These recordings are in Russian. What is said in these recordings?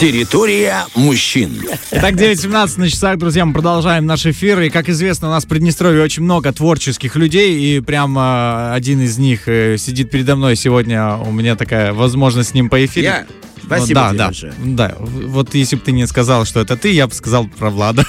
Территория мужчин. Итак, 9.17 на часах, друзья, мы продолжаем наш эфир. И, как известно, у нас в Приднестровье очень много творческих людей. И прямо один из них э, сидит передо мной сегодня. У меня такая возможность с ним поэфирить. Я? Спасибо да, тебе да, большое. да. Вот если бы ты не сказал, что это ты, я бы сказал про Влада.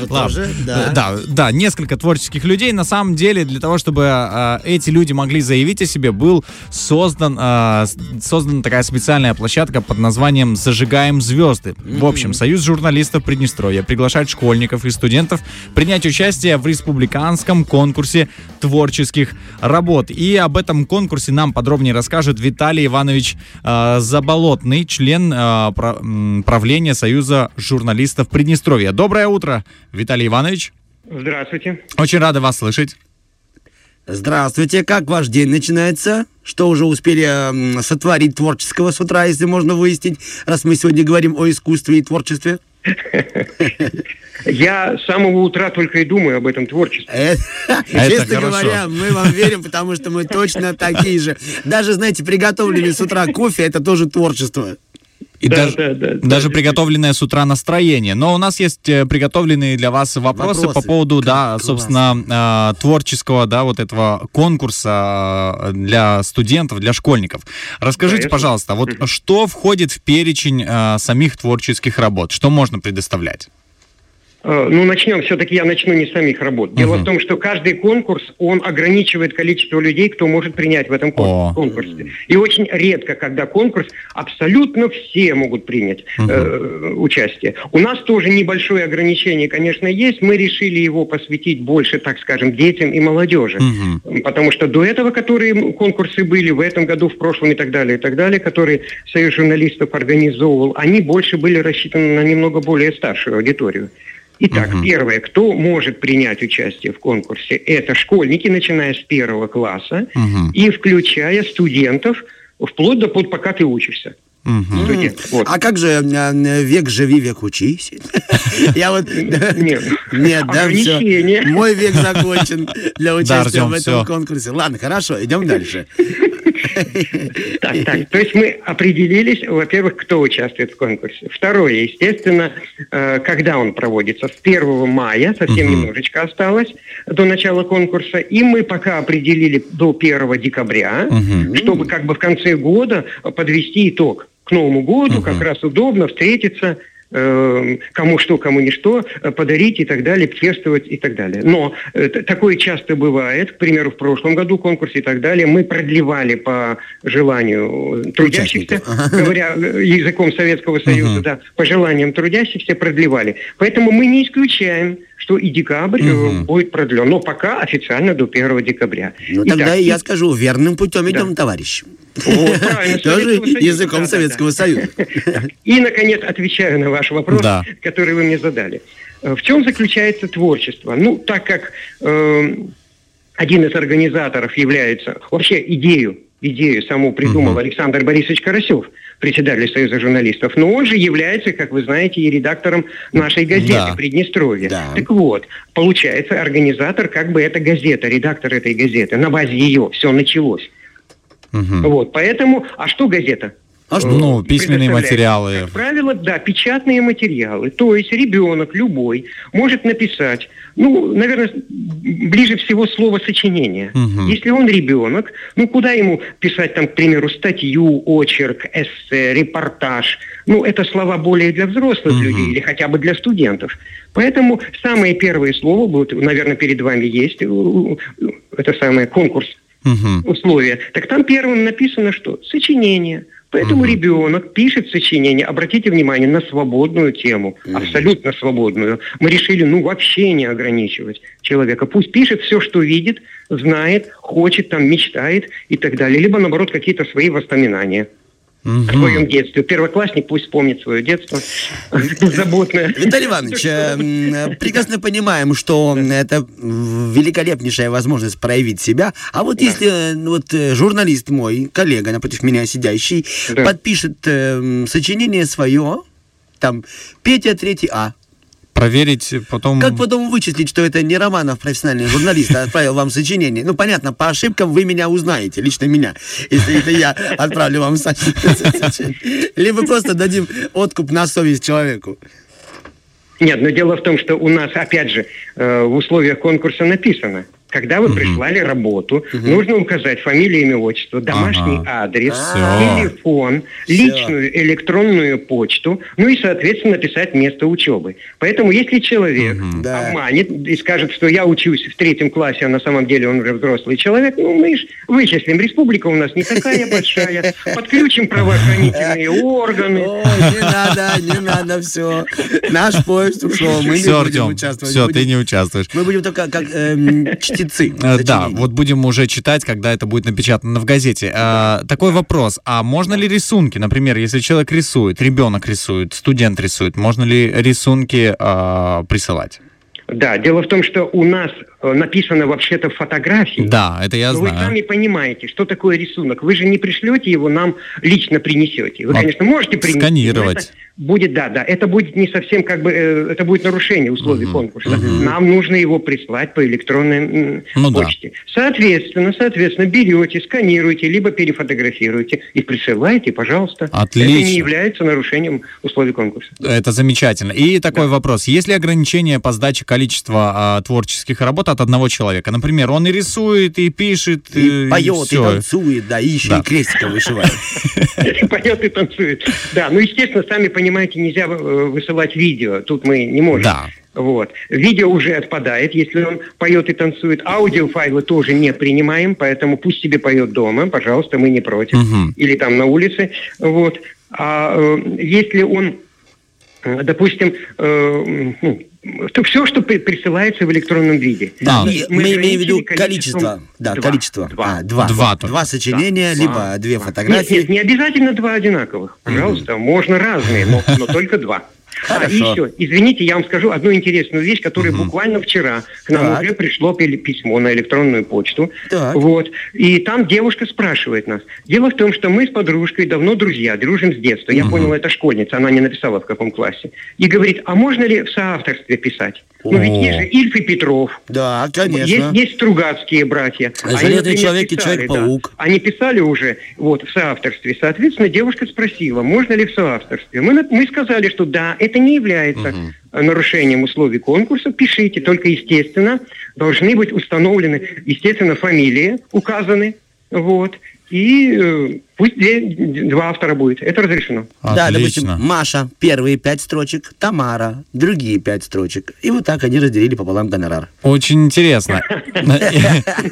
Ну, тоже, да. да, да, несколько творческих людей. На самом деле, для того, чтобы э, эти люди могли заявить о себе, был создан, э, создана такая специальная площадка под названием «Зажигаем звезды». В общем, Союз журналистов Приднестровья приглашает школьников и студентов принять участие в республиканском конкурсе творческих работ. И об этом конкурсе нам подробнее расскажет Виталий Иванович э, Заболотный, член э, м, правления Союза журналистов Приднестровья. Доброе утро, Виталий Иванович. Здравствуйте. Очень рада вас слышать. Здравствуйте, как ваш день начинается? Что уже успели сотворить творческого с утра, если можно выяснить, раз мы сегодня говорим о искусстве и творчестве? Я с самого утра только и думаю об этом творчестве. Э, Честно говоря, мы вам верим, потому что мы точно такие же. Даже, знаете, приготовленный с утра кофе, это тоже творчество. И Да, даже, да, да, да, даже приготовленное с утра настроение. Но у нас есть э, приготовленные для вас вопросы, по Вопросы. поводу, Как да, классно. собственно, э, творческого, да, вот этого конкурса э, для студентов, для школьников. Расскажите, Да, я пожалуйста, вот что входит в перечень э, самих творческих работ? Что можно предоставлять? Э, Ну, начнем. Все-таки я начну не с самих работ. Дело Мгм. в том, что каждый конкурс, он ограничивает количество людей, кто может принять в этом кон- конкурсе. И очень редко, когда конкурс, абсолютно все могут принять э, участие. У нас тоже небольшое ограничение, конечно, есть. Мы решили его посвятить больше, так скажем, детям и молодежи. Мгм. Потому что до этого, которые конкурсы были в этом году, в прошлом и так далее, и так далее, которые Союз журналистов организовывал, они больше были рассчитаны на немного более старшую аудиторию. Итак, Мгм. первое, кто может принять участие в конкурсе, это школьники, начиная с первого класса Мгм. и включая студентов, вплоть до под пока ты учишься. Мгм. Студент. Вот. А как же э, век живи, век учись? Я вот... Нет. Нет, да, все. Мой век закончен для участия в этом конкурсе. Ладно, хорошо, идем дальше. Так, так. То есть мы определились, во-первых, кто участвует в конкурсе. Второе, естественно, э, когда он проводится. С 1 мая, совсем немножечко осталось до начала конкурса. И мы пока определили до 1 декабря, чтобы как бы в конце года подвести итог. К Новому году как раз удобно встретиться, кому что, кому не что, э, подарить и так далее, чествовать и так далее. Но э, такое часто бывает, к примеру, в прошлом году конкурс и так далее, мы продлевали по желанию трудящихся. Ага. говоря э, языком Советского Союза, Мгм. да, по желаниям трудящихся продлевали. Поэтому мы не исключаем, что и декабрь Мгм. будет продлен, но пока официально до 1 декабря. Ну, тогда Итак, и я скажу, верным путем Да. идем, товарищ. Вот, Тоже языком да, Советского да. Союза. И, наконец, отвечаю на ваш вопрос, Да. который вы мне задали. Э, В чем заключается творчество? Ну, так как э, один из организаторов является... Вообще идею, идею саму придумал. Александр Борисович Карасев, председатель Союза журналистов, но он же является, как вы знаете, и редактором нашей газеты Да. «Приднестровье». Да. Так вот, получается, организатор как бы это газета, редактор этой газеты. На базе ее все началось. Мгм. Вот, поэтому... А что газета? А что? Ну, письменные материалы. Как правило, да, печатные материалы. То есть ребенок любой может написать, ну, наверное, ближе всего слово сочинение. Мгм. Если он ребенок, ну, куда ему писать, там, к примеру, статью, очерк, эссе, репортаж? Ну, это слова более для взрослых Мгм. людей или хотя бы для студентов. Поэтому самые первые слова будут, наверное, перед вами есть, э, э, это самое конкурс Мгм. условия. Так там первым написано что? Сочинение. Поэтому Мгм. ребенок пишет сочинение. Обратите внимание на свободную тему, абсолютно свободную. Мы решили, ну, вообще не ограничивать человека. Пусть пишет все, что видит, знает, хочет, там, мечтает и так далее. Либо, наоборот, какие-то свои воспоминания Мгм. о своем детстве. Первоклассник пусть вспомнит свое детство беззаботное. Виталий Иванович, э, прекрасно понимаем, что это великолепнейшая возможность проявить себя. А вот если э, вот э, журналист мой, коллега напротив меня сидящий, подпишет сочинение свое, там, Петя 3 А, проверить потом... Как потом вычислить, что это не Романов, профессиональный журналист, а отправил вам сочинение? Ну, понятно, по ошибкам вы меня узнаете, лично меня, если это я отправлю вам сочинение. Либо просто дадим откуп на совесть человеку. Нет, но дело в том, что у нас, опять же, э, в условиях конкурса написано, когда вы прислали работу, нужно указать фамилию, имя, отчество, домашний Ага. адрес, Всё. телефон, Всё. личную электронную почту, ну и, соответственно, написать место учебы. Поэтому, если человек Да. обманет и скажет, что я учусь в третьем классе, а на самом деле он уже взрослый человек, ну, мы ж вычислим. Республика у нас не такая большая. Подключим правоохранительные органы. Не надо, не надо, все. Наш поезд ушел, мы не Все, будем участвовать. все, ты не участвуешь. Мы будем только как эм, чтецы. Э, Да, вот будем уже читать, когда это будет напечатано в газете. Э, Такой вопрос. А можно ли рисунки, например, если человек рисует, ребенок рисует, студент рисует, можно ли рисунки э, присылать? Да, дело в том, что у нас написано вообще-то фотографии. Да, это я Но вы знаю. сами понимаете, что такое рисунок. Вы же не пришлете его нам лично принесете. Вы, А, конечно, можете принести. сканировать. Будет, да, да. Это будет не совсем как бы, э, это будет нарушение условий конкурса. Нам нужно его прислать по электронной Ну да. почте. Соответственно, соответственно, берете, сканируете, либо перефотографируете и присылаете, пожалуйста. Отлично. Это не является нарушением условий конкурса. Это замечательно. И такой вопрос. Есть ли ограничение по сдаче количества а, творческих работ от одного человека? Например, он и рисует, и пишет, И э, поет, и всё. танцует, да, и еще Да. и крестиком вышивает. Поет и танцует. Да, ну, естественно, сами понимаете, нельзя э, высылать видео. Тут мы не можем. Да. Вот. Видео уже отпадает, если он поет и танцует. Аудиофайлы тоже не принимаем, поэтому пусть себе поет дома, пожалуйста, мы не против. Мгм. Или там на улице. Вот. А э, если он, э, допустим, э, ну, то все, что при- присылается в электронном виде. Да. И И Мы имеем в виду количество. Да, Два. количество. Два. А, Два. Два. Два сочинения, Да. либо Два. две Нет, фотографии. нет, не обязательно два одинаковых. Пожалуйста, можно разные, но, но только два. А, и Хорошо. еще, извините, я вам скажу одну интересную вещь, которая буквально вчера к нам Так. уже пришло пи- письмо на электронную почту. Так. Вот. И там девушка спрашивает нас. Дело в том, что мы с подружкой давно друзья, дружим с детства. Я понял, это школьница, она не написала в каком классе. И говорит, а можно ли в соавторстве писать? Ну ведь есть же Ильф и Петров. Да, конечно. Есть, есть Стругацкие братья. Железный Они, человек и писали, Человек-паук. да. Они писали уже вот, в соавторстве. Соответственно, девушка спросила, можно ли в соавторстве. Мы, мы сказали, что да, это не является э, нарушением условий конкурса. Пишите, только, естественно, должны быть установлены, естественно, фамилии указаны. Вот. И э, пусть две- два автора будет. Это разрешено. Да, допустим, Отлично. Маша, первые пять строчек, Тамара, другие пять строчек. И вот так они разделили пополам гонорар. Очень интересно.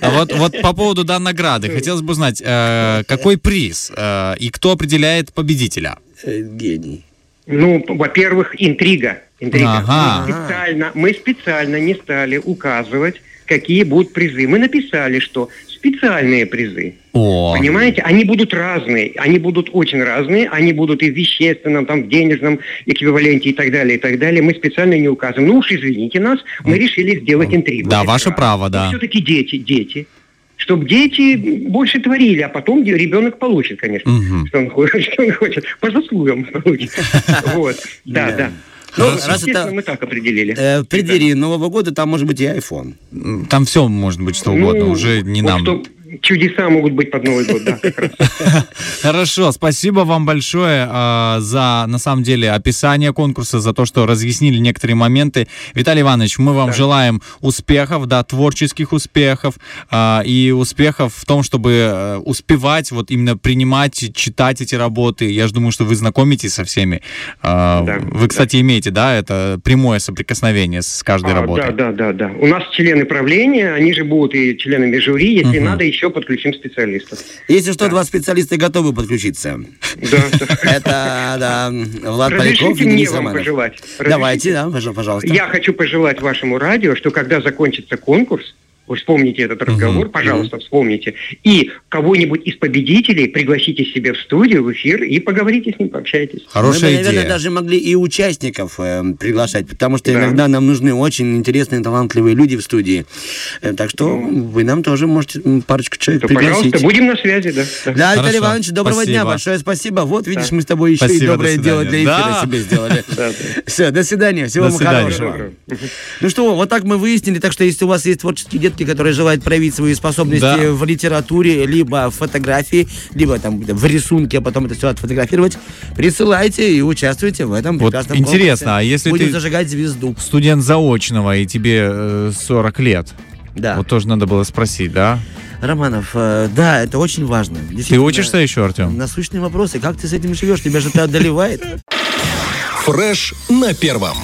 А вот, вот по поводу данной награды хотелось бы узнать, э, какой приз э, и кто определяет победителя? Э, Гений. Ну, во-первых, интрига. интрига. Ага. Мы, специально, мы специально не стали указывать, какие будут призы. Мы написали, что специальные призы. О, Понимаете, они будут разные, они будут очень разные, они будут и в вещественном, там, в денежном эквиваленте и так далее, и так далее. Мы специально не указываем. Ну уж извините нас, мы решили сделать интригу. Да, ваше право, да. Все-таки дети, дети. Чтобы дети больше творили, а потом ребенок получит, конечно, Мгм. что он хочет, что он хочет. По заслугам получит. Вот, да, Да. Ну, Ну, раз естественно, это- мы так определили. Э, в преддверии Нового года там может быть и iPhone. там все может быть что угодно, Ну, уже не вот нам. что чудеса могут быть под Новый год, да, как раз. Хорошо, спасибо вам большое э, за, на самом деле, описание конкурса, за то, что разъяснили некоторые моменты. Виталий Иванович, мы вам желаем успехов, да, творческих успехов э, и успехов в том, чтобы э, успевать вот именно принимать, читать эти работы. Я же думаю, что вы знакомитесь со всеми. Э, вы, кстати, имеете, да, это прямое соприкосновение с каждой А, работой. Да, да, да, да. У нас члены правления, они же будут и членами жюри, если надо, еще подключим специалистов. Если что, два специалиста готовы подключиться. Да, да. Это, да, Влад Поляков и Денис вам Романов. пожелать? Давайте, да, пожа- пожалуйста. Я хочу пожелать вашему радио, что когда закончится конкурс, вы вспомните этот разговор, Мгм, пожалуйста, вспомните. И кого-нибудь из победителей пригласите себе в студию, в эфир и поговорите с ним, пообщайтесь. Хорошая Мы бы, наверное, идея. даже могли и участников э, приглашать, потому что Да. иногда нам нужны очень интересные, талантливые люди в студии. Э, так что вы нам тоже можете парочку человек То, пригласить. пожалуйста, будем на связи, да. да. Да, Виталий. Иванович, доброго дня, Спасибо. большое спасибо. Вот, видишь, Да. мы с тобой еще и Спасибо, доброе до дело для эфира Да. себе сделали. Все, до свидания, всего До вам свидания. хорошего. Ну что, вот так мы выяснили, так что если у вас есть творческие детки, которые желают проявить свои способности Да. в литературе, либо в фотографии, либо там в рисунке, а потом это все отфотографировать, присылайте и участвуйте в этом Вот прекрасном интересно, конкурсе. а если Будем ты- зажигать звезду. Студент заочного, и тебе э, 40 лет. Да. Вот тоже надо было спросить, да? Романов, э, да, это очень важно. Ты учишься еще, Артем? Насущные вопросы. Как ты с этим живешь? Тебя же это одолевает. Фреш на первом.